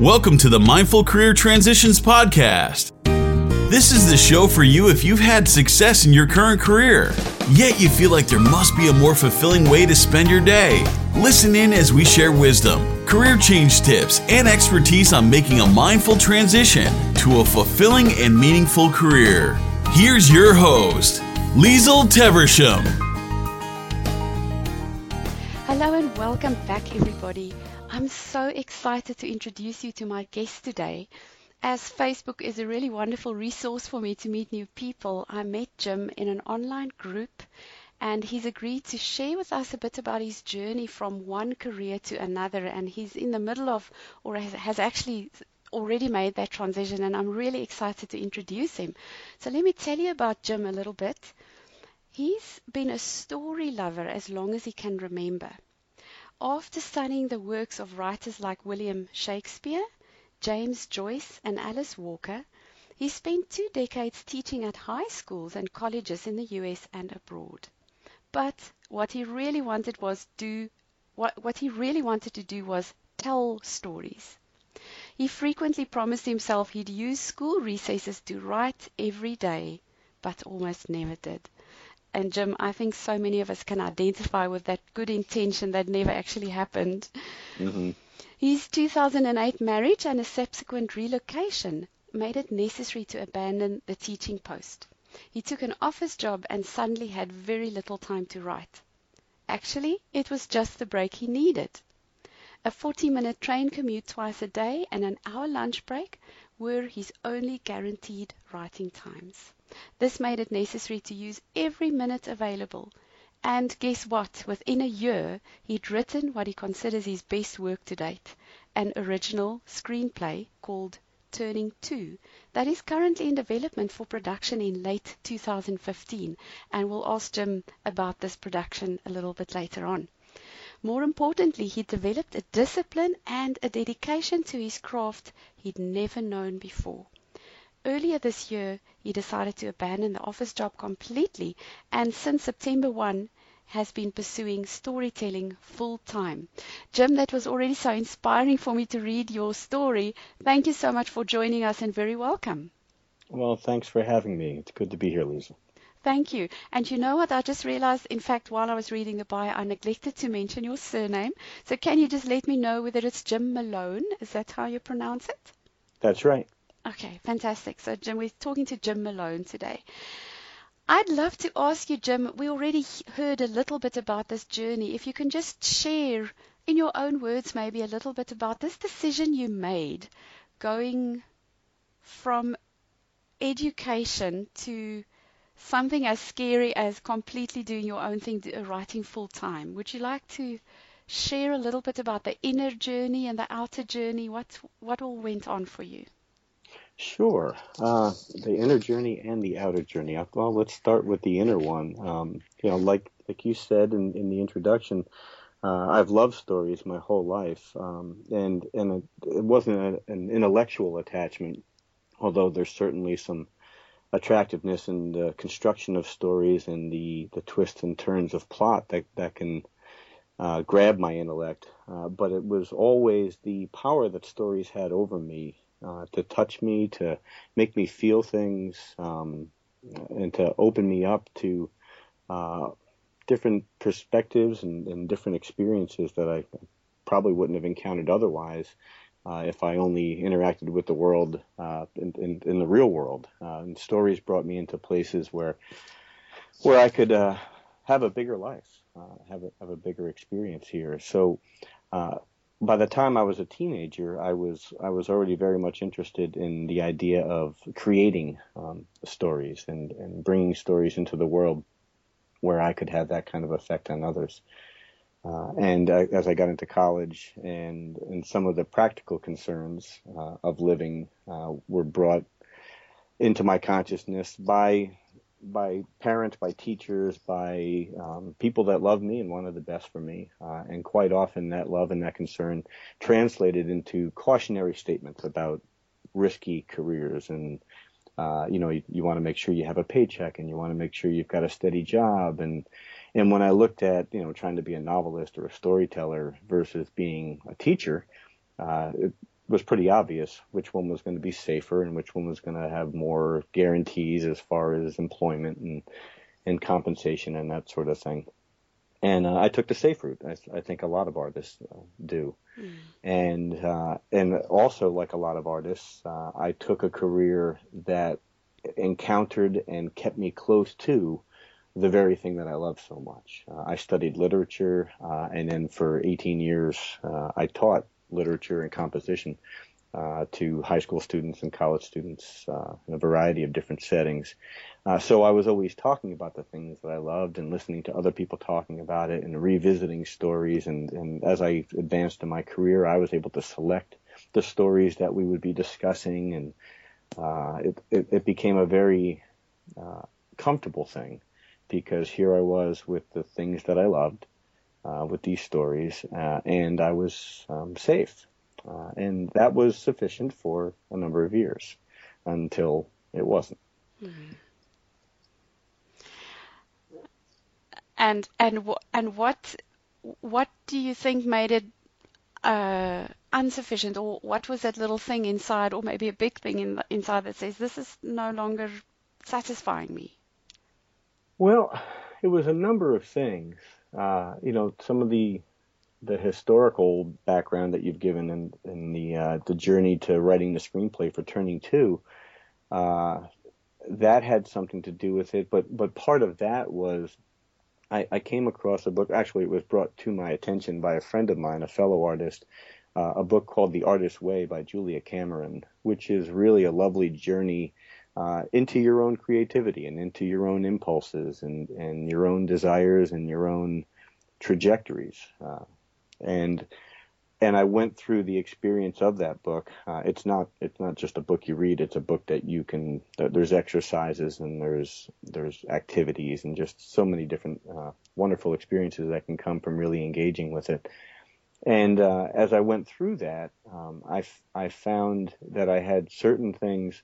Welcome to the Mindful Career Transitions Podcast. This is the show for you if you've had success in your current career, yet you feel like there must be a more fulfilling way to spend your day. Listen in as we share wisdom, career change tips, and expertise on making a mindful transition to a fulfilling and meaningful career. Here's your host, Liesl Teversham. Hello and welcome back, everybody. I'm so excited to introduce you to my guest today. As Facebook is a really wonderful resource for me to meet new people, I met Jim in an online group and he's agreed to share with us a bit about his journey from one career to another. And he's in the middle of, or has, actually already made that transition, and I'm really excited to introduce him. So, let me tell you about Jim a little bit. He's been a story lover as long as he can remember. After studying the works of writers like William Shakespeare, James Joyce, and Alice Walker, he spent two decades teaching at high schools and colleges in the US and abroad. But what he really wanted was do what, what he really wanted to do was tell stories. He frequently promised himself he'd use school recesses to write every day, but almost never did. And Jim, I think so many of us can identify with that good intention that never actually happened. Mm-hmm. His 2008 marriage and a subsequent relocation made it necessary to abandon the teaching post. He took an office job and suddenly had very little time to write. Actually, it was just the break he needed. A 40-minute train commute twice a day and an hour lunch break were his only guaranteed writing times. This made it necessary to use every minute available. And guess what? Within a year, he'd written what he considers his best work to date, an original screenplay called Turning Two that is currently in development for production in late 2015, and we'll ask Jim about this production a little bit later on. More importantly, he developed a discipline and a dedication to his craft he'd never known before. Earlier this year, he decided to abandon the office job completely, and since September 1, has been pursuing storytelling full time. Jim, that was already so inspiring for me to read your story. Thank you so much for joining us and very welcome. Well, thanks for having me. It's good to be here, Lisa. Thank you. And you know what? I just realized, in fact, while I was reading the bio, I neglected to mention your surname. So can you just let me know whether it's Jim Malone? Is that how you pronounce it? That's right. Okay, fantastic. So, Jim, we're talking to Jim Malone today. I'd love to ask you, Jim, we already heard a little bit about this journey. If you can just share, in your own words, maybe a little bit about this decision you made going from education to something as scary as completely doing your own thing, uh, writing full time. Would you like to share a little bit about the inner journey and the outer journey? What what all went on for you? Sure. Uh, the inner journey and the outer journey. Well, let's start with the inner one. Um, you know, like like you said in, in the introduction, uh, I've loved stories my whole life, um, and and it wasn't a, an intellectual attachment, although there's certainly some attractiveness in the construction of stories and the, the twists and turns of plot that, that can uh, grab my intellect. Uh, but it was always the power that stories had over me uh, to touch me, to make me feel things, um, and to open me up to uh, different perspectives and, and different experiences that I probably wouldn't have encountered otherwise uh, if I only interacted with the world uh, in, in, in, the real world. Uh, and stories brought me into places where where I could have a bigger life, have a have a bigger experience here. So. Uh, by the time I was a teenager, I was I was already very much interested in the idea of creating um, stories and, and bringing stories into the world where I could have that kind of effect on others. Uh, and as I got into college and, and some of the practical concerns uh, of living uh, were brought into my consciousness by by parents, by teachers, by um, people that love me and wanted the best for me. Uh, and quite often that love and that concern translated into cautionary statements about risky careers and uh, you know, you, you want to make sure you have a paycheck and you want to make sure you've got a steady job and and when I looked at, you know, trying to be a novelist or a storyteller versus being a teacher, uh, was pretty obvious which one was going to be safer and which one was going to have more guarantees as far as employment and and compensation and that sort of thing. And uh, I took the safe route. I, I think a lot of artists uh, do. Mm. And uh, and also like a lot of artists, uh, I took a career that encountered and kept me close to the very thing that I love so much. Uh, I studied literature, uh, and then for 18 years, uh, I taught literature and composition uh, to high school students and college students uh, in a variety of different settings. Uh, so I was always talking about the things that I loved and listening to other people talking about it and revisiting stories. And, and as I advanced in my career, I was able to select the stories that we would be discussing, and it, it, it became a very comfortable thing because here I was with the things that I loved, uh, with these stories, uh, and I was um, safe. Uh, and that was sufficient for a number of years until it wasn't. Mm-hmm. And and and what what do you think made it uh, insufficient, or what was that little thing inside, or maybe a big thing in, inside that says this is no longer satisfying me? Well, it was a number of things. Uh, you know, some of the the historical background that you've given in, in the uh, the journey to writing the screenplay for Turning Two, uh, that had something to do with it. But but part of that was I, I, came across a book. Actually, it was brought to my attention by a friend of mine, a fellow artist, uh, a book called The Artist's Way by Julia Cameron, which is really a lovely journey uh, into your own creativity and into your own impulses and, and your own desires and your own trajectories. Uh, and and I went through the experience of that book. Uh, it's not it's not just a book you read. It's a book that you can. There's exercises and there's there's activities and just so many different uh, wonderful experiences that can come from really engaging with it. And uh, as I went through that, um, I, I found that I had certain things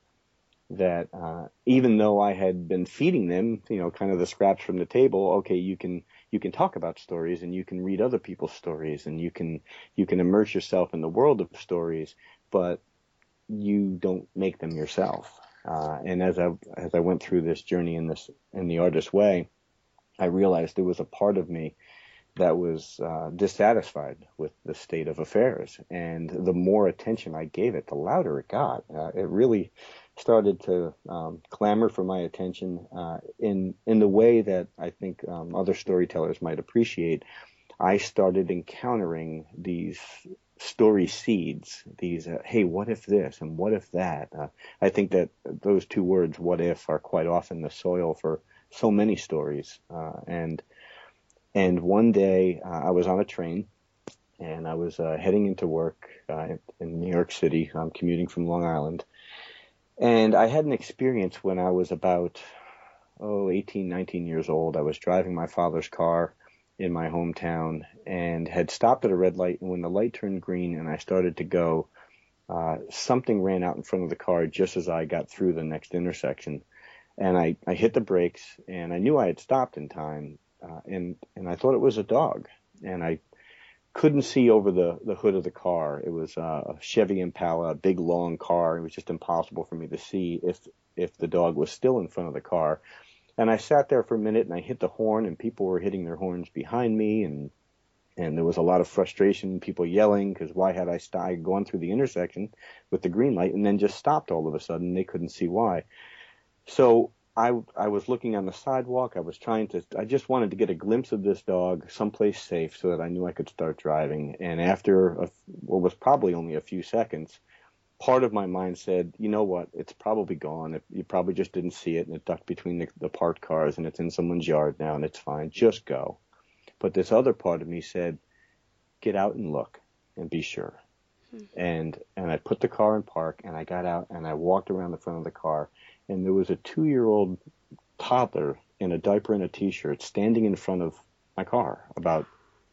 that uh, even though I had been feeding them, you know, kind of the scraps from the table, okay, you can you can talk about stories and you can read other people's stories and you can you can immerse yourself in the world of stories, but you don't make them yourself. Uh, and as I as I went through this journey in this in the artist's way, I realized there was a part of me that was uh, dissatisfied with the state of affairs, and the more attention I gave it, the louder it got. Uh, it really started to um, clamor for my attention uh, in in the way that I think um, other storytellers might appreciate. I started encountering these story seeds. These, uh, hey, what if this and what if that? Uh, I think that those two words, "what if," are quite often the soil for so many stories. Uh, and and one day uh, I was on a train and I was uh, heading into work in New York City. I'm commuting from Long Island and I had an experience when I was about, oh, 18, 19 years old. I was driving my father's car in my hometown and had stopped at a red light. And when the light turned green and I started to go, uh, something ran out in front of the car just as I got through the next intersection. And I, I hit the brakes and I knew I had stopped in time. Uh, and, and I thought it was a dog. And I couldn't see over the, the hood of the car. It was uh, a Chevy Impala, a big long car. It was just impossible for me to see if if the dog was still in front of the car. And I sat there for a minute and I hit the horn and people were hitting their horns behind me and and there was a lot of frustration, people yelling because why had I st- gone through the intersection with the green light and then just stopped all of a sudden? They couldn't see why. So I, I was looking on the sidewalk. I was trying to, I just wanted to get a glimpse of this dog someplace safe so that I knew I could start driving. And after a, what was probably only a few seconds, part of my mind said, you know what, it's probably gone. You probably just didn't see it and it ducked between the, the parked cars and it's in someone's yard now and it's fine. Just go. But this other part of me said, get out and look and be sure. Hmm. And, and I put the car in park and I got out and I walked around the front of the car and there was a two-year-old toddler in a diaper and a t-shirt standing in front of my car about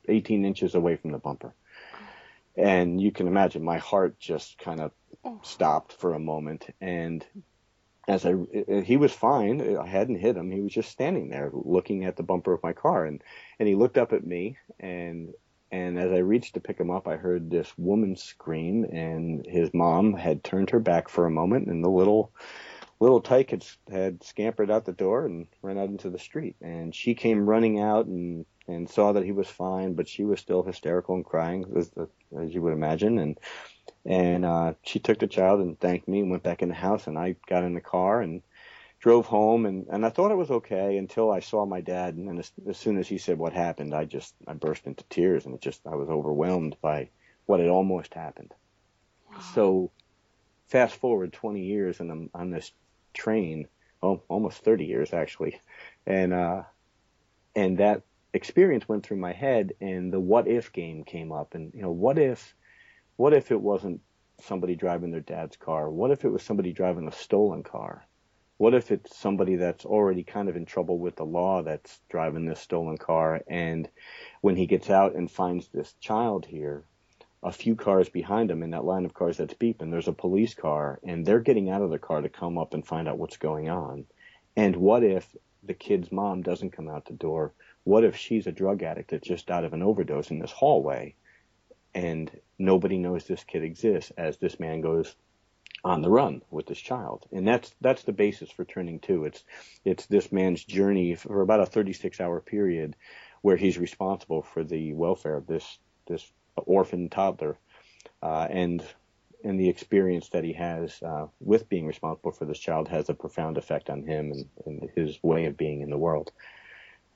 18 inches away from the bumper. And you can imagine my heart just kind of stopped for a moment. And as I, he was fine. I hadn't hit him. He was just standing there looking at the bumper of my car. And, and he looked up at me and, And as I reached to pick him up, I heard this woman scream, and his mom had turned her back for a moment, and the little little tyke had, had scampered out the door and ran out into the street. And she came running out and and saw that he was fine, but she was still hysterical and crying, as, as you would imagine. And and uh, she took the child and thanked me and went back in the house. And I got in the car and drove home and and I thought it was okay until I saw my dad. And as, as soon as he said what happened, I just I burst into tears and it just I was overwhelmed by what had almost happened. Wow. So fast forward 20 years and I'm on this train, oh, almost 30 years actually, and uh, and that experience went through my head, and the what if game came up, and you know, what if, what if it wasn't somebody driving their dad's car? What if it was somebody driving a stolen car? What if it's somebody that's already kind of in trouble with the law that's driving this stolen car, and when he gets out and finds this child here, a few cars behind him in that line of cars that's beeping, there's a police car, and they're getting out of the car to come up and find out what's going on. And what if the kid's mom doesn't come out the door? What if she's a drug addict that's just out of an overdose in this hallway, and nobody knows this kid exists as this man goes on the run with this child? And that's that's the basis for Turning Two. It's it's this man's journey for about a 36 hour period where he's responsible for the welfare of this this orphan toddler, uh, and and the experience that he has uh, with being responsible for this child has a profound effect on him and, and his way of being in the world.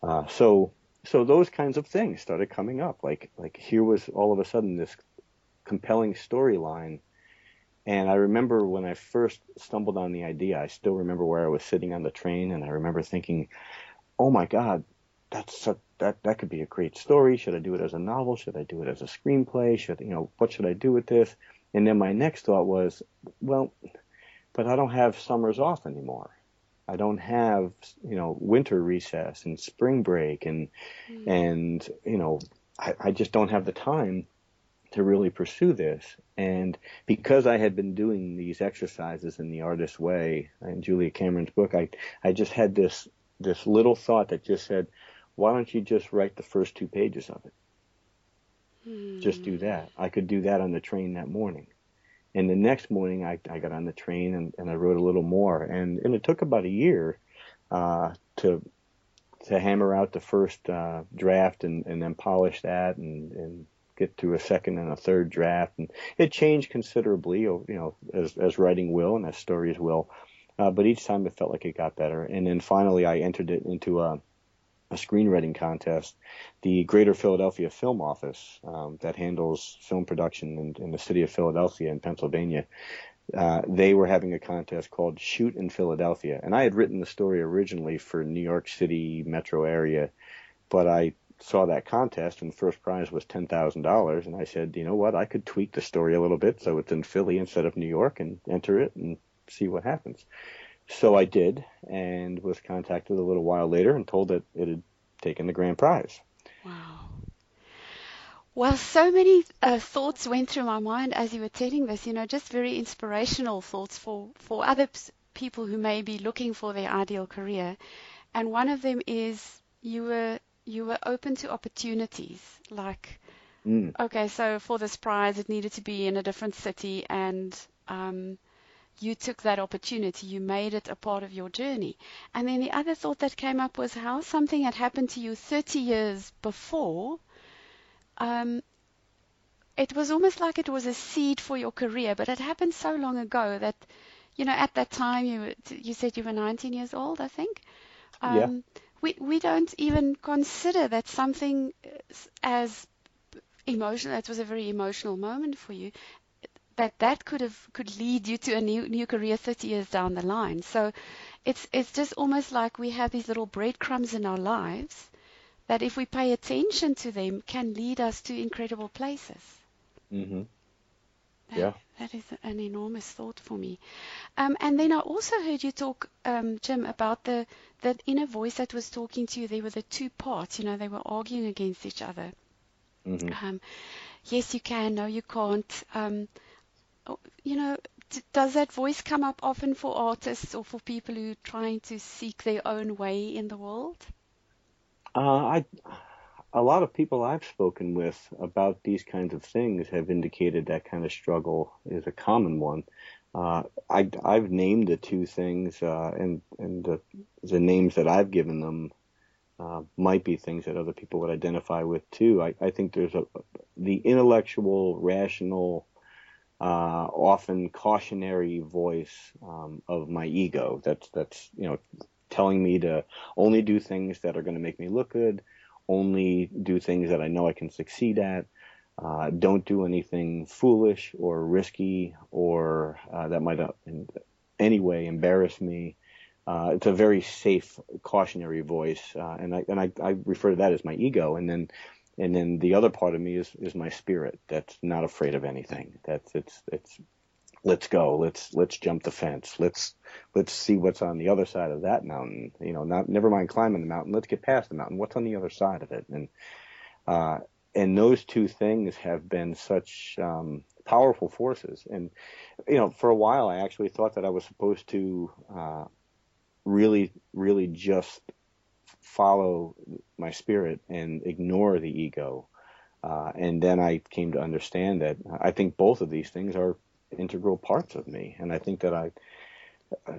Uh, so so those kinds of things started coming up. Like like here was all of a sudden this compelling storyline. And I remember when I first stumbled on the idea, I still remember where I was sitting on the train and I remember thinking, oh my God, that's such, that that could be a great story. Should I do it as a novel? Should I do it as a screenplay? Should you know what should I do with this? And then my next thought was, well, but I don't have summers off anymore. I don't have you know winter recess and spring break and mm. and you know I, I just don't have the time to really pursue this. And because I had been doing these exercises in the artist's way in Julia Cameron's book, I I just had this this little thought that just said, why don't you just write the first two pages of it? Hmm. Just do that. I could do that on the train that morning. And the next morning, I, I got on the train and, and I wrote a little more. And, and it took about a year uh, to to hammer out the first uh, draft and, and then polish that and, and get to a second and a third draft. And it changed considerably, you know, as, as writing will and as stories will. Uh, but each time it felt like it got better. And then finally, I entered it into a a screenwriting contest. The Greater Philadelphia Film Office um, that handles film production in, in, the city of Philadelphia in Pennsylvania. Uh, they were having a contest called Shoot in Philadelphia, and I had written the story originally for New York City metro area, but I saw that contest and the first prize was ten thousand dollars, and I said, you know what, I could tweak the story a little bit so it's in Philly instead of New York and enter it and see what happens. So I did, and was contacted a little while later and told that it had taken the grand prize. Wow. Well, so many uh, thoughts went through my mind as you were telling this, you know, just very inspirational thoughts for, for other people who may be looking for their ideal career. And one of them is you were you were open to opportunities. Like, mm. okay, so for this prize, it needed to be in a different city, and um, you took that opportunity, you made it a part of your journey. And then the other thought that came up was how something had happened to you 30 years before. Um, it was almost like it was a seed for your career, but it happened so long ago that, you know, at that time you you said you were 19 years old, I think. Um, yeah. We we don't even consider that something as emotional. It was a very emotional moment for you that that could have could lead you to a new new career 30 years down the line. So it's it's just almost like we have these little breadcrumbs in our lives that if we pay attention to them can lead us to incredible places. Mhm. yeah. That is an enormous thought for me. Um, and then I also heard you talk, um, Jim, about the that inner voice that was talking to you. There were the two parts. You know, they were arguing against each other. Mm-hmm. Um, yes, you can. No, you can't. You know, does that voice come up often for artists or for people who are trying to seek their own way in the world? Uh, I a lot of people I've spoken with about these kinds of things have indicated that kind of struggle is a common one. Uh, I, have named the two things, uh, and and the, the names that I've given them uh, might be things that other people would identify with too. I, I think there's a the intellectual, rational, uh, often cautionary voice um, of my ego. That's that's you know telling me to only do things that are going to make me look good, only do things that I know I can succeed at. Uh, don't do anything foolish or risky or uh, that might uh, in any way embarrass me. Uh, it's a very safe, cautionary voice, uh, and I and I, I refer to that as my ego. And then and then the other part of me is is my spirit that's not afraid of anything. That's it's it's let's go, let's let's jump the fence, let's let's see what's on the other side of that mountain. You know, not never mind climbing the mountain, let's get past the mountain. What's on the other side of it? And uh, and those two things have been such um, powerful forces. And you know, for a while, I actually thought that I was supposed to uh, really, really just follow my spirit and ignore the ego. Uh, and then I came to understand that I think both of these things are integral parts of me, and I think that I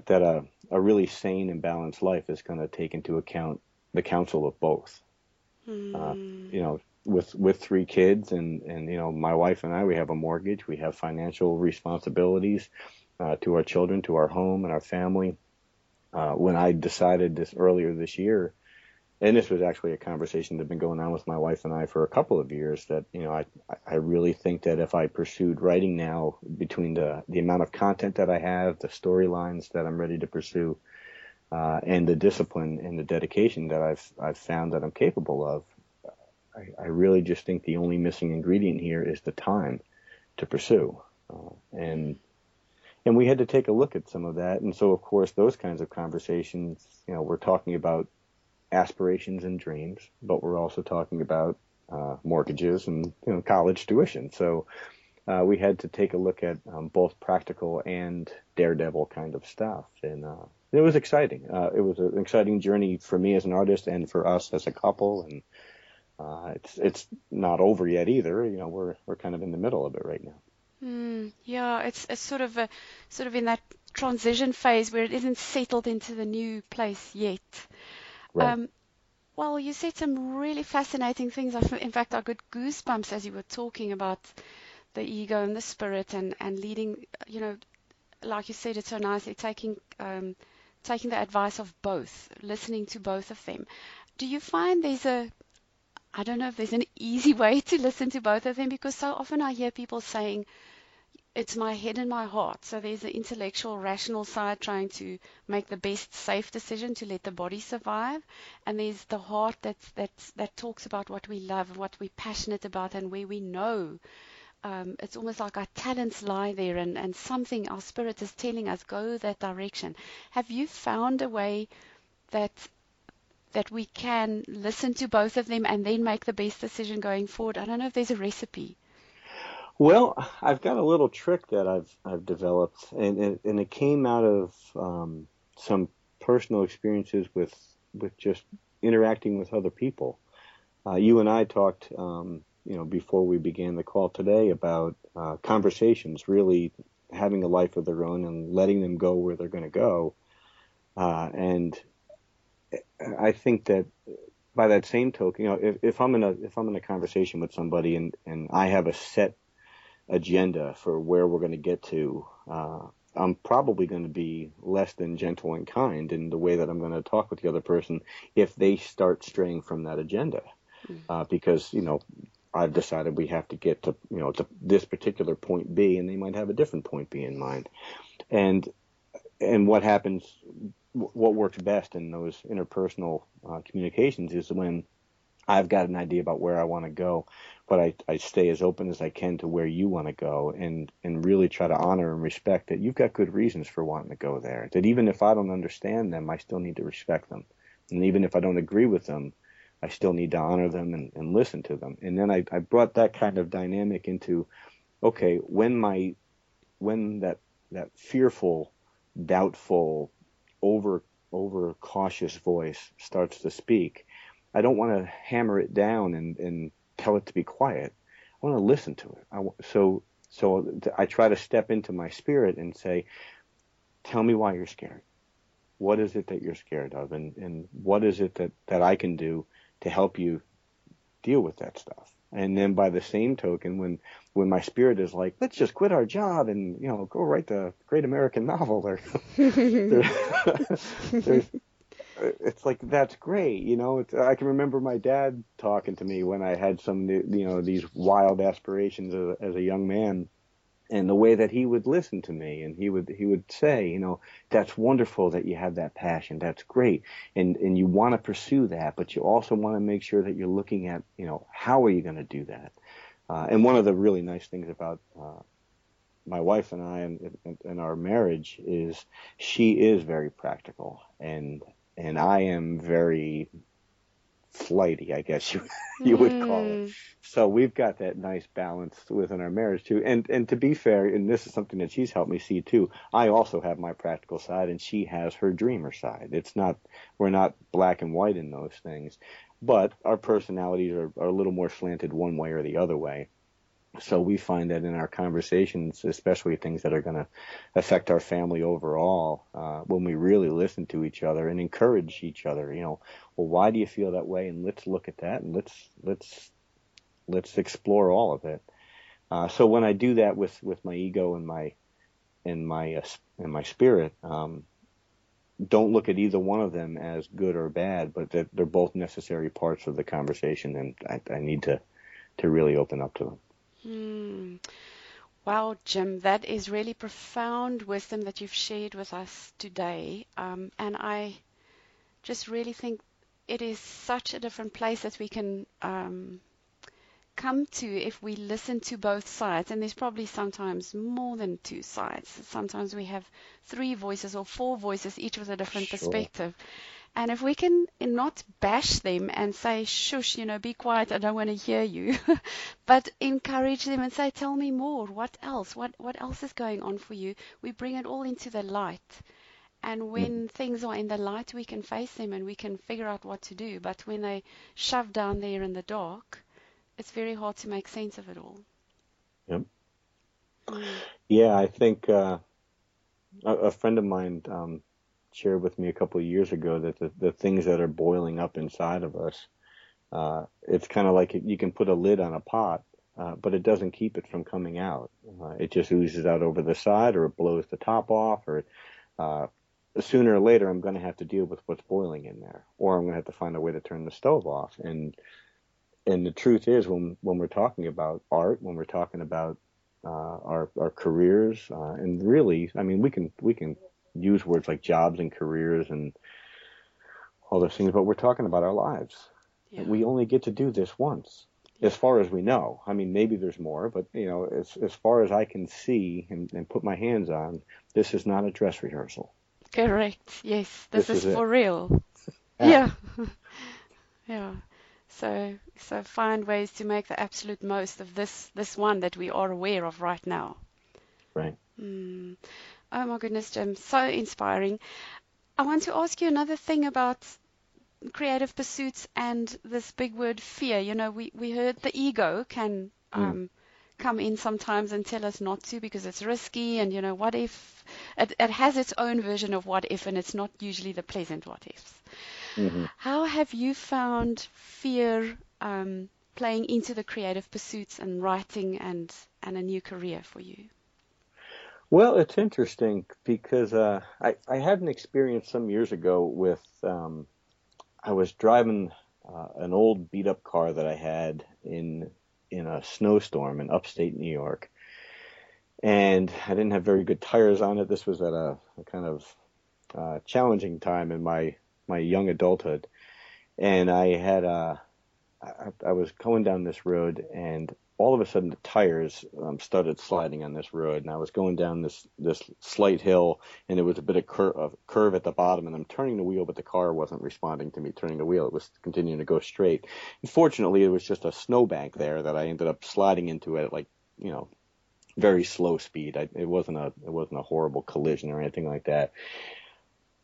that a, a really sane and balanced life is going to take into account the counsel of both. Mm. Uh, you know, with with three kids and and you know my wife and I we have a mortgage, we have financial responsibilities uh, to our children, to our home and our family. Uh, when I decided this earlier this year and this was actually a conversation that had been going on with my wife and I for a couple of years that you know I I really think that if I pursued writing now between the the amount of content that I have the storylines that I'm ready to pursue uh, and the discipline and the dedication that I've I've found that I'm capable of I, I really just think the only missing ingredient here is the time to pursue. Uh, and and we had to take a look at some of that. And so of course those kinds of conversations you know we're talking about aspirations and dreams, but we're also talking about uh, mortgages and you know college tuition. So uh, we had to take a look at um, both practical and daredevil kind of stuff, and uh, it was exciting. Uh, it was an exciting journey for me as an artist and for us as a couple, and uh, it's it's not over yet either. You know, we're we're kind of in the middle of it right now. Mm, yeah, it's it's sort of a sort of in that transition phase where it isn't settled into the new place yet. Um, well, you said some really fascinating things. In fact, I got goosebumps as you were talking about the ego and the spirit and, and leading, you know, like you said it so nicely, taking um, taking the advice of both, listening to both of them. Do you find there's a I don't know if there's an easy way to listen to both of them because so often I hear people saying, it's my head and my heart. So there's the intellectual, rational side trying to make the best safe decision to let the body survive, and there's the heart that's that's that talks about what we love, what we're passionate about, and where we know. Um, it's almost like our talents lie there, and and something our spirit is telling us go that direction. Have you found a way that that we can listen to both of them and then make the best decision going forward? I don't know if there's a recipe. Well, I've got a little trick that I've I've developed, and and, and it came out of um, some personal experiences with with just interacting with other people. Uh, you and I talked, um, you know, before we began the call today about uh, conversations, really having a life of their own and letting them go where they're going to go. Uh, and I think that by that same token, you know, if, if I'm in a if I'm in a conversation with somebody and and I have a set agenda for where we're going to get to, uh, I'm probably going to be less than gentle and kind in the way that I'm going to talk with the other person if they start straying from that agenda. Mm. Uh, because, you know, I've decided we have to get to, you know, to this particular point B and they might have a different point B in mind. And, and what happens, what works best in those interpersonal uh, communications is when I've got an idea about where I want to go but I, I stay as open as I can to where you want to go and, and really try to honor and respect that you've got good reasons for wanting to go there. That even if I don't understand them, I still need to respect them. And even if I don't agree with them, I still need to honor them and, and listen to them. And then I, I brought that kind of dynamic into, okay, when my, when that, that fearful, doubtful, over, over cautious voice starts to speak, I don't want to hammer it down and, and tell it to be quiet. I want to listen to it. I, so so I try to step into my spirit and say, tell me why you're scared. What is it that you're scared of, and and what is it that that I can do to help you deal with that stuff? And then by the same token, when when my spirit is like, let's just quit our job and you know go write the great American novel, or there's, it's like that's great, you know. It's, I can remember my dad talking to me when I had some, you know, these wild aspirations as, as a young man, and the way that he would listen to me, and he would he would say, you know, that's wonderful that you have that passion, that's great, and and you want to pursue that, but you also want to make sure that you're looking at, you know, how are you going to do that? Uh, and one of the really nice things about uh, my wife and I and, and, and our marriage is she is very practical and and I am very flighty, I guess you you mm. would call it. Mm. So we've got that nice balance within our marriage too. And and to be fair, and this is something that she's helped me see too. I also have my practical side, and she has her dreamer side. It's not we're not black and white in those things, but our personalities are, are a little more slanted one way or the other way so we find that in our conversations, especially things that are going to affect our family overall, uh, when we really listen to each other and encourage each other, you know, well, why do you feel that way? And let's look at that and let's let's let's explore all of it. Uh, so when I do that with with my ego and my and my uh, and my spirit, um, don't look at either one of them as good or bad, but that they're both necessary parts of the conversation, and I, I need to to really open up to them. Mm. Wow, Jim, that is really profound wisdom that you've shared with us today. Um, and I just really think it is such a different place that we can um, come to if we listen to both sides. And there's probably sometimes more than two sides. Sometimes we have three voices or four voices, each with a different sure. perspective. And if we can not bash them and say, shush, you know, be quiet, I don't want to hear you, but encourage them and say, tell me more. What else? What, what else is going on for you? We bring it all into the light. And when mm. things are in the light, we can face them and we can figure out what to do. But when they shove down there in the dark, it's very hard to make sense of it all. Yep. Mm. Yeah, I think uh, a, a, friend of mine um, shared with me a couple of years ago that the, the things that are boiling up inside of us, uh, it's kind of like you can put a lid on a pot, uh, but it doesn't keep it from coming out. Uh, it just oozes out over the side, or it blows the top off, or uh, sooner or later I'm going to have to deal with what's boiling in there, or I'm going to have to find a way to turn the stove off. And and the truth is, when when we're talking about art, when we're talking about uh, our our careers, uh, and really, I mean, we can we can use words like jobs and careers and all those things, but we're talking about our lives. Yeah. We only get to do this once, as far as we know. I mean, maybe there's more, but you know, as as far as I can see and, and put my hands on, this is not a dress rehearsal. Correct. Yes, this, this is, is, for real. yeah. yeah. yeah. So so find ways to make the absolute most of this this one that we are aware of right now. Right. Mm. Oh my goodness, Jim, so inspiring. I want to ask you another thing about creative pursuits and this big word fear. You know, we, we heard the ego can mm. um, mm. come in sometimes and tell us not to because it's risky and, you know, what if it, it has its own version of what if and it's not usually the pleasant what ifs. Mm-hmm. How have you found fear um, playing into the creative pursuits and writing and, and a new career for you? Well, it's interesting because uh, I, I had an experience some years ago with um, I was driving uh, an old beat up car that I had in in a snowstorm in upstate New York, and I didn't have very good tires on it. This was at a, a kind of uh, challenging time in my my young adulthood, and I had a uh, I, I was going down this road and all of a sudden the tires um, started sliding on this road, and I was going down this this slight hill, and there was a bit of, cur- of curve at the bottom, and I'm turning the wheel, but the car wasn't responding to me turning the wheel; it was continuing to go straight. And fortunately, it was just a snowbank there that I ended up sliding into at like you know very slow speed. I, it wasn't a it wasn't a horrible collision or anything like that.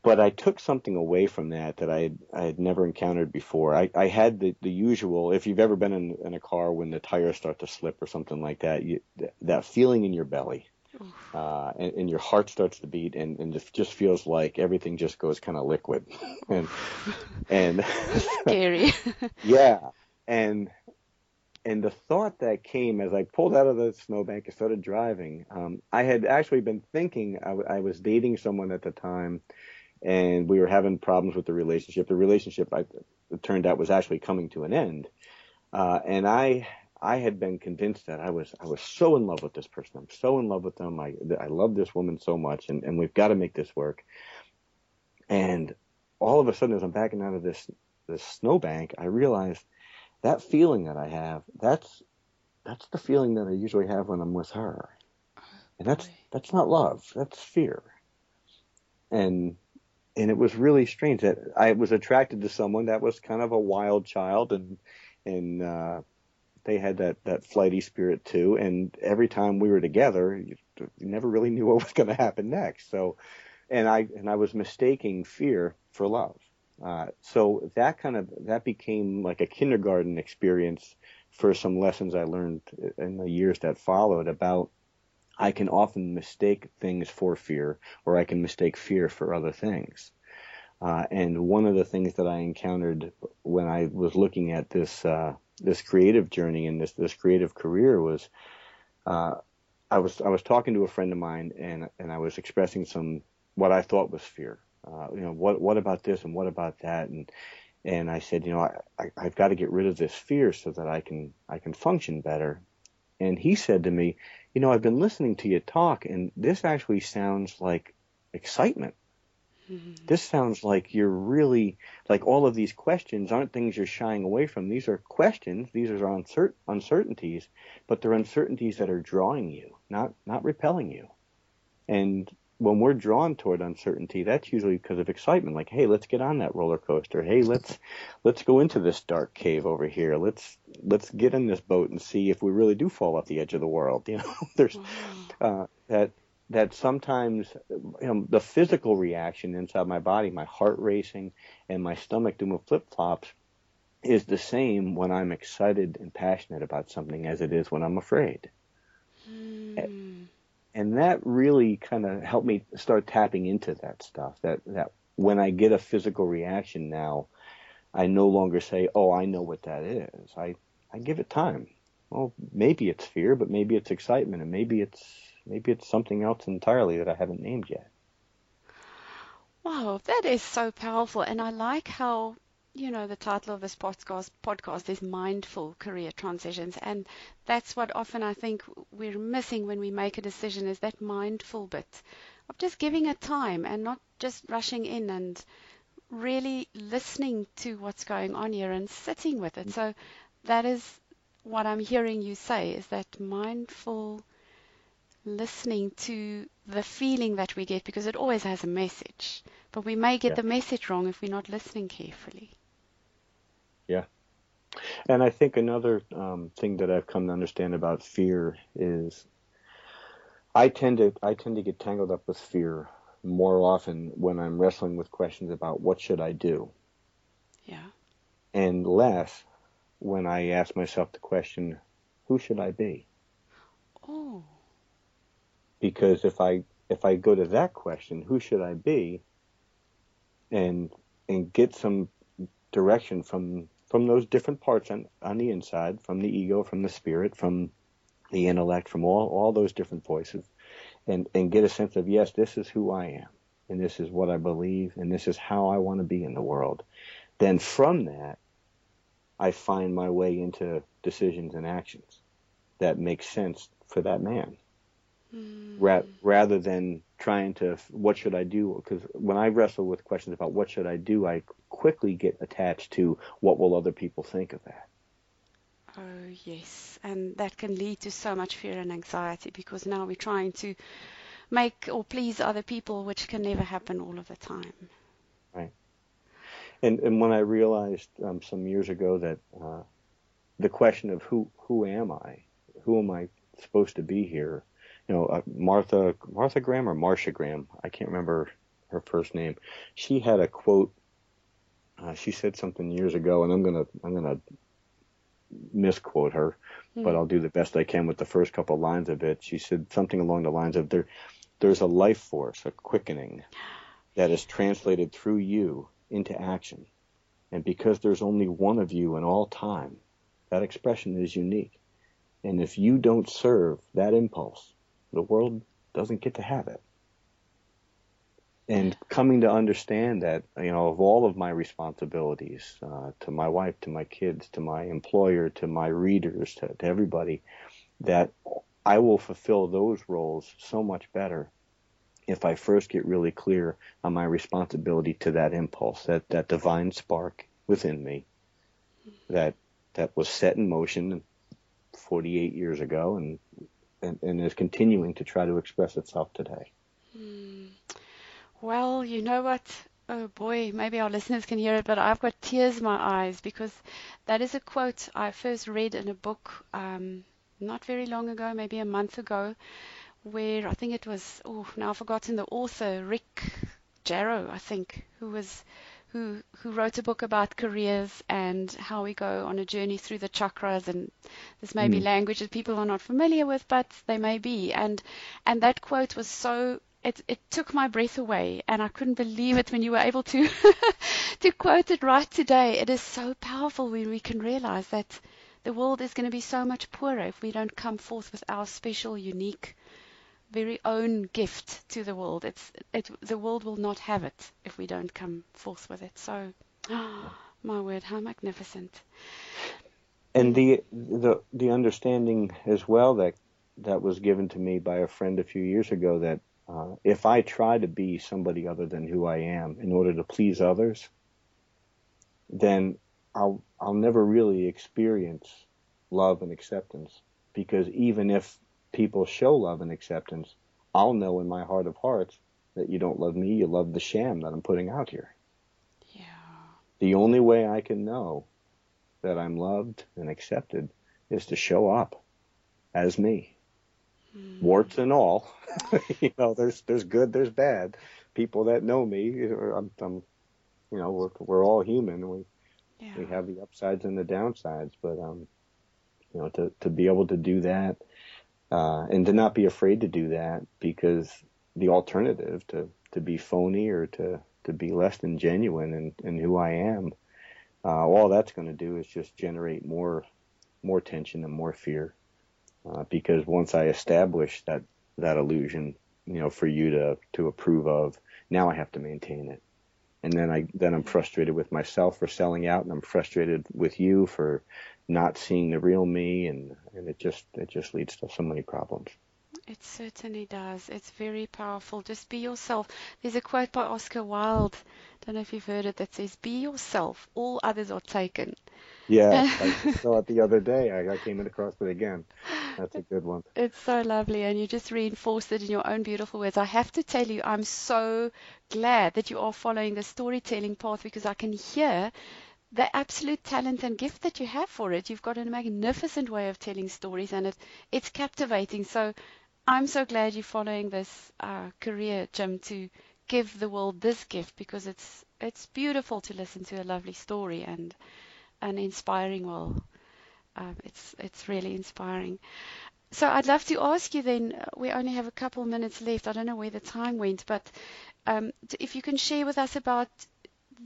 But I took something away from that that I had, I had never encountered before. I, I had the, the usual, if you've ever been in, in a car when the tires start to slip or something like that, you, that feeling in your belly, uh, and, and your heart starts to beat and, and it just feels like everything just goes kind of liquid and, and scary. yeah. And, and the thought that came as I pulled out of the snowbank and started driving, um, I had actually been thinking I, I was dating someone at the time and we were having problems with the relationship. The relationship, I, it turned out, was actually coming to an end. Uh, and I, I had been convinced that I was, I was so in love with this person. I'm so in love with them. I, I love this woman so much, and, and we've got to make this work. And all of a sudden, as I'm backing out of this, this snowbank, I realized that feeling that I have, that's, that's the feeling that I usually have when I'm with her. And that's, that's not love. That's fear. And and it was really strange that I was attracted to someone that was kind of a wild child and and uh they had that that flighty spirit too. And every time we were together you, you never really knew what was going to happen next. So and I and I was mistaking fear for love. Uh so that kind of that became like a kindergarten experience for some lessons I learned in the years that followed about I can often mistake things for fear, or I can mistake fear for other things. Uh, and one of the things that I encountered when I was looking at this uh, this creative journey and this this creative career was, uh, I was I was talking to a friend of mine and and I was expressing some what I thought was fear. Uh, you know, what what about this and what about that and and I said, you know, I, I I've got to get rid of this fear so that I can I can function better. And he said to me, you know, I've been listening to you talk, and this actually sounds like excitement. Mm-hmm. This sounds like you're really like all of these questions aren't things you're shying away from. These are questions. These are uncer- uncertainties, but they're uncertainties that are drawing you, not not repelling you. And when we're drawn toward uncertainty, that's usually because of excitement. Like, hey, let's get on that roller coaster. Hey, let's let's go into this dark cave over here. Let's let's get in this boat and see if we really do fall off the edge of the world. You know, there's uh, that that sometimes you know the physical reaction inside my body, my heart racing and my stomach doing flip flops, is the same when I'm excited and passionate about something as it is when I'm afraid. Mm and that really kind of helped me start tapping into that stuff. That that when I get a physical reaction now, I no longer say, "Oh, I know what that is." I I give it time. Well, maybe it's fear, but maybe it's excitement, and maybe it's maybe it's something else entirely that I haven't named yet. Wow, that is so powerful, and I like how you know, the title of this podcast, podcast is Mindful Career Transitions. And that's what often I think we're missing when we make a decision is that mindful bit of just giving it time and not just rushing in and really listening to what's going on here and sitting with it. Mm. So that is what I'm hearing you say is that mindful listening to the feeling that we get because it always has a message. But we may get yeah. the message wrong if we're not listening carefully. Yeah. And I think another um, thing that I've come to understand about fear is I tend to I tend to get tangled up with fear more often when I'm wrestling with questions about what should I do. Yeah. And less when I ask myself the question, who should I be? Oh. Because if I if I go to that question, who should I be, and and get some direction from from those different parts on, on the inside, from the ego, from the spirit, from the intellect, from all, all those different voices, and, and get a sense of, yes, this is who I am, and this is what I believe, and this is how I want to be in the world. Then from that, I find my way into decisions and actions that make sense for that man. Mm. Ra- rather than trying to, what should I do? Because when I wrestle with questions about what should I do, I quickly get attached to what will other people think of that. Oh, yes. And that can lead to so much fear and anxiety because now we're trying to make or please other people, which can never happen all of the time. Right. And, and when I realized um, some years ago that uh, the question of who, who am I? Who am I supposed to be here? You know, uh, Martha, Martha Graham or Marcia Graham, I can't remember her first name. She had a quote. Uh, she said something years ago, and I'm gonna I'm gonna misquote her, mm. but hmm. I'll do the best I can with the first couple lines of it. She said something along the lines of there there's a life force, a quickening that is translated through you into action. And because there's only one of you in all time, that expression is unique. And if you don't serve that impulse, the world doesn't get to have it. And coming to understand that, you know, of all of my responsibilities uh, to my wife, to my kids, to my employer, to my readers, to, to everybody, that I will fulfill those roles so much better if I first get really clear on my responsibility to that impulse, that, that divine spark within me that that was set in motion 48 years ago and, and, and is continuing to try to express itself today. Hmm. Well, you know what? Oh boy, maybe our listeners can hear it, but I've got tears in my eyes because that is a quote I first read in a book um, not very long ago, maybe a month ago, where I think it was, oh, now I've forgotten the author, Rick Jarow, I think, who was who who wrote a book about careers and how we go on a journey through the chakras and this may mm. be hmm. language that people are not familiar with but they may be and and that quote was so it it took my breath away and I couldn't believe it when you were able to to quote it right today it is so powerful when we can realize that the world is going to be so much poorer if we don't come forth with our special unique very own gift to the world. It's it the world will not have it if we don't come forth with it. So, oh, my word, how magnificent! And the the the understanding as well that that was given to me by a friend a few years ago that uh, if I try to be somebody other than who I am in order to please others, then I'll I'll never really experience love and acceptance because even if people show love and acceptance, I'll know in my heart of hearts that you don't love me, you love the sham that I'm putting out here. Yeah. The only way I can know that I'm loved and accepted is to show up as me. Mm. Warts and all. you know, there's there's good, there's bad. People that know me, I'm, I'm you know, we're we're all human. We yeah. we have the upsides and the downsides, but um, you know, to to be able to do that uh, and to not be afraid to do that because the alternative to, to be phony or to, to be less than genuine in, in who I am, uh, all that's going to do is just generate more more tension and more fear. Uh, because once I establish that that illusion, you know, for you to to approve of, now I have to maintain it, and then I then I'm frustrated with myself for selling out, and I'm frustrated with you for not seeing the real me and, and it just it just leads to so many problems. It certainly does. It's very powerful. Just be yourself. There's a quote by Oscar Wilde. I Don't know if you've heard it that says, "Be yourself. All others are taken." Yeah, I saw it the other day. I, I came across it again. That's a good one. It's so lovely, and you just reinforce it in your own beautiful words. I have to tell you, I'm so glad that you are following the storytelling path because I can hear the absolute talent and gift that you have for it. You've got a magnificent way of telling stories, and it it's captivating. So I'm so glad you're following this uh, career, Jim, to give the world this gift because it's it's beautiful to listen to a lovely story and an inspiring. Well, um, it's it's really inspiring. So I'd love to ask you then. Uh, we only have a couple minutes left. I don't know where the time went, but um, if you can share with us about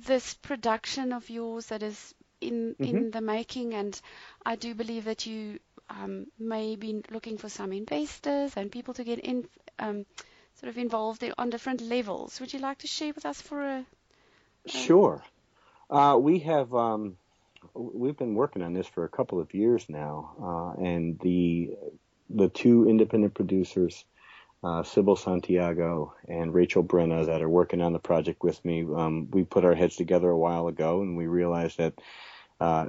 this production of yours that is in mm-hmm. in the making, and I do believe that you um, may be looking for some investors and people to get in, um, sort of involved in, on different levels. Would you like to share with us for a? a sure. Uh, we have um, we've been working on this for a couple of years now, uh, and the the two independent producers uh, Sybil Santiago and Rachel Brenna that are working on the project with me. Um, we put our heads together a while ago and we realized that uh,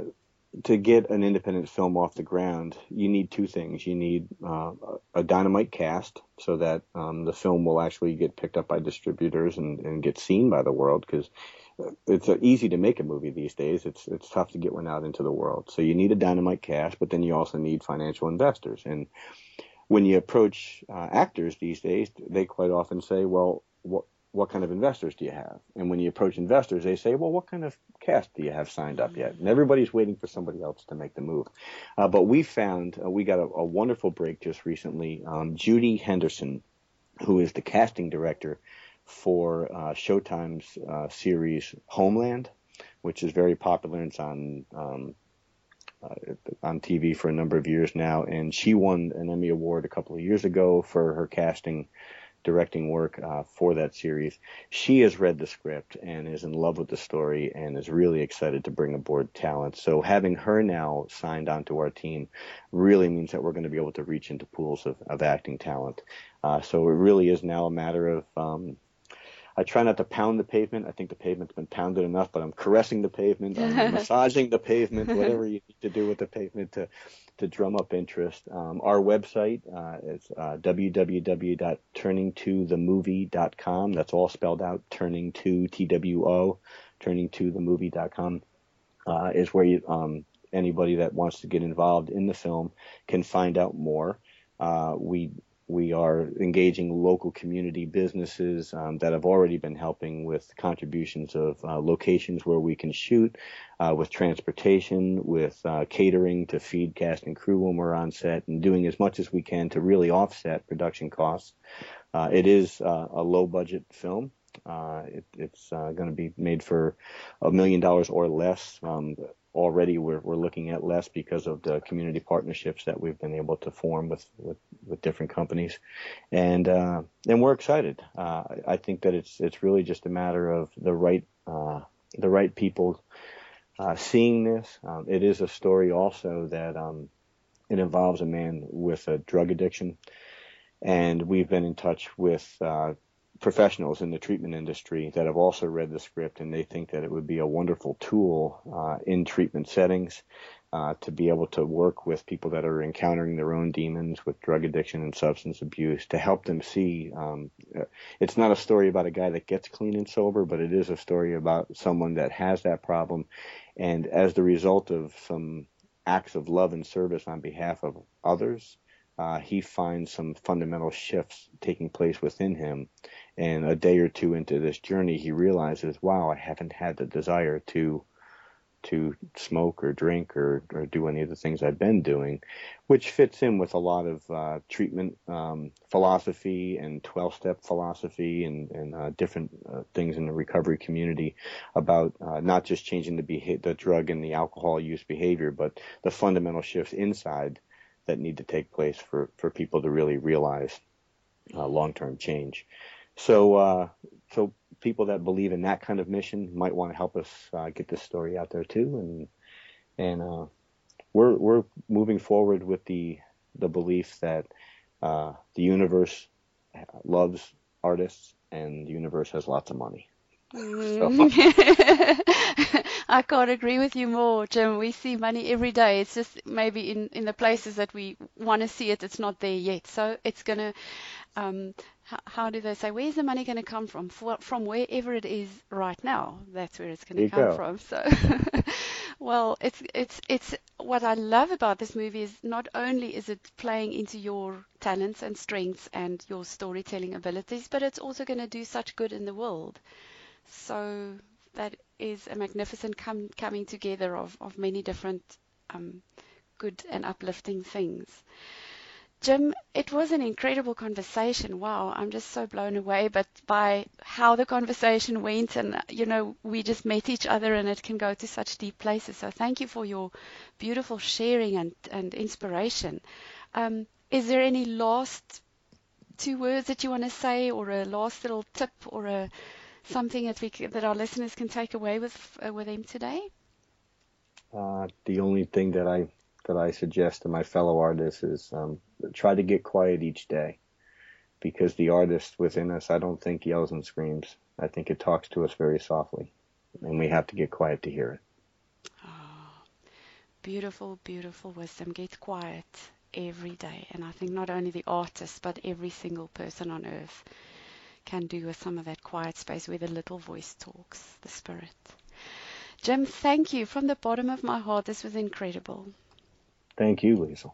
to get an independent film off the ground, you need two things. You need uh, a dynamite cast so that um, the film will actually get picked up by distributors and, and get seen by the world because it's easy to make a movie these days. It's it's tough to get one out into the world. So you need a dynamite cast, but then you also need financial investors. And when you approach uh, actors these days, they quite often say, "Well, what what kind of investors do you have? And when you approach investors, they say, well, what kind of cast do you have signed up yet? And everybody's waiting for somebody else to make the move. Uh, but we found uh, we got a, a, wonderful break just recently. Um, Judy Henderson, who is the casting director for uh, Showtime's uh, series Homeland, which is very popular. It's on um, uh, on TV for a number of years now, and she won an Emmy Award a couple of years ago for her casting directing work uh, for that series. She has read the script and is in love with the story and is really excited to bring aboard talent. So having her now signed onto our team really means that we're going to be able to reach into pools of, of acting talent. Uh, so it really is now a matter of um, I try not to pound the pavement. I think the pavement's been pounded enough, but I'm caressing the pavement, I'm massaging the pavement, whatever you need to do with the pavement to to drum up interest. Um, our website uh, is uh, www.turningtothemovie.com. That's all spelled out. Turning to T W O, turningtothemovie.com uh, is where you, um, anybody that wants to get involved in the film can find out more. Uh, we we are engaging local community businesses um, that have already been helping with contributions of uh, locations where we can shoot, uh, with transportation, with uh, catering to feed cast and crew when we're on set, and doing as much as we can to really offset production costs. Uh, it is uh, a low budget film. Uh, it, it's going to be made for a million dollars or less. Um, already we're, we're looking at less because of the community partnerships that we've been able to form with, with, with different companies. And, uh, and we're excited. Uh, I think that it's, it's really just a matter of the right, uh, the right people, uh, seeing this. Um, it is a story also that, um, it involves a man with a drug addiction. And we've been in touch with, uh, professionals in the treatment industry that have also read the script and they think that it would be a wonderful tool uh, in treatment settings uh, to be able to work with people that are encountering their own demons with drug addiction and substance abuse to help them see um, it's not a story about a guy that gets clean and sober but it is a story about someone that has that problem. And as the result of some acts of love and service on behalf of others uh, he finds some fundamental shifts taking place within him. And a day or two into this journey, he realizes, wow, I haven't had the desire to to smoke or drink or, or do any of the things I've been doing, which fits in with a lot of uh, treatment um, philosophy and 12 step philosophy and, and uh, different uh, things in the recovery community about uh, not just changing the, beha- the drug and the alcohol use behavior, but the fundamental shifts inside that need to take place for, for people to really realize uh, long-term change. So, uh, so people that believe in that kind of mission might want to help us uh, get this story out there too, and and uh, we're we're moving forward with the the belief that uh, the universe loves artists and the universe has lots of money. Mm. I can't agree with you more, Jim. We see money every day. It's just maybe in, in the places that we want to see it, it's not there yet. So it's going to, um, how, how, do they say, where's the money going to come from? For, from wherever it is right now, that's where it's going to come go. from. So, well, it's, it's, it's what I love about this movie is not only is it playing into your talents and strengths and your storytelling abilities, but it's also going to do such good in the world. So that is a magnificent com- coming together of, of many different um, good and uplifting things. Jim, it was an incredible conversation. Wow, I'm just so blown away but by how the conversation went and you know, we just met each other and it can go to such deep places. So thank you for your beautiful sharing and, and inspiration. Um, is there any last two words that you want to say or a last little tip or a something that we that our listeners can take away with uh, with them today? Uh, the only thing that I that I suggest to my fellow artists is um, try to get quiet each day, because the artist within us, I don't think yells and screams. I think it talks to us very softly, and we have to get quiet to hear it. Oh, beautiful, beautiful wisdom. Get quiet every day, and I think not only the artist, but every single person on earth can do with some of that quiet space where the little voice talks, the spirit. Jim, thank you from the bottom of my heart. This was incredible. Thank you, Liesl.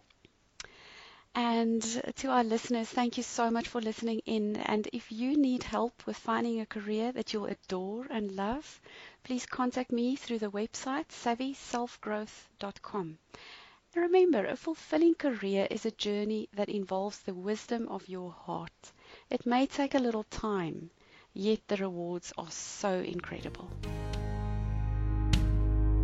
And to our listeners, thank you so much for listening in. And if you need help with finding a career that you'll adore and love, please contact me through the website savvyselfgrowth.com. Remember, a fulfilling career is a journey that involves the wisdom of your heart. It may take a little time, yet the rewards are so incredible.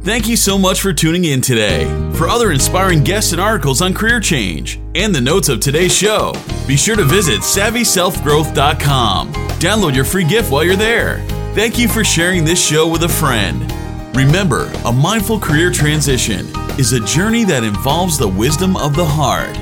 Thank you so much for tuning in today. For other inspiring guests and articles on career change and the notes of today's show, be sure to visit savvyselfgrowth.com. Download your free gift while you're there. Thank you for sharing this show with a friend. Remember, a mindful career transition is a journey that involves the wisdom of the heart.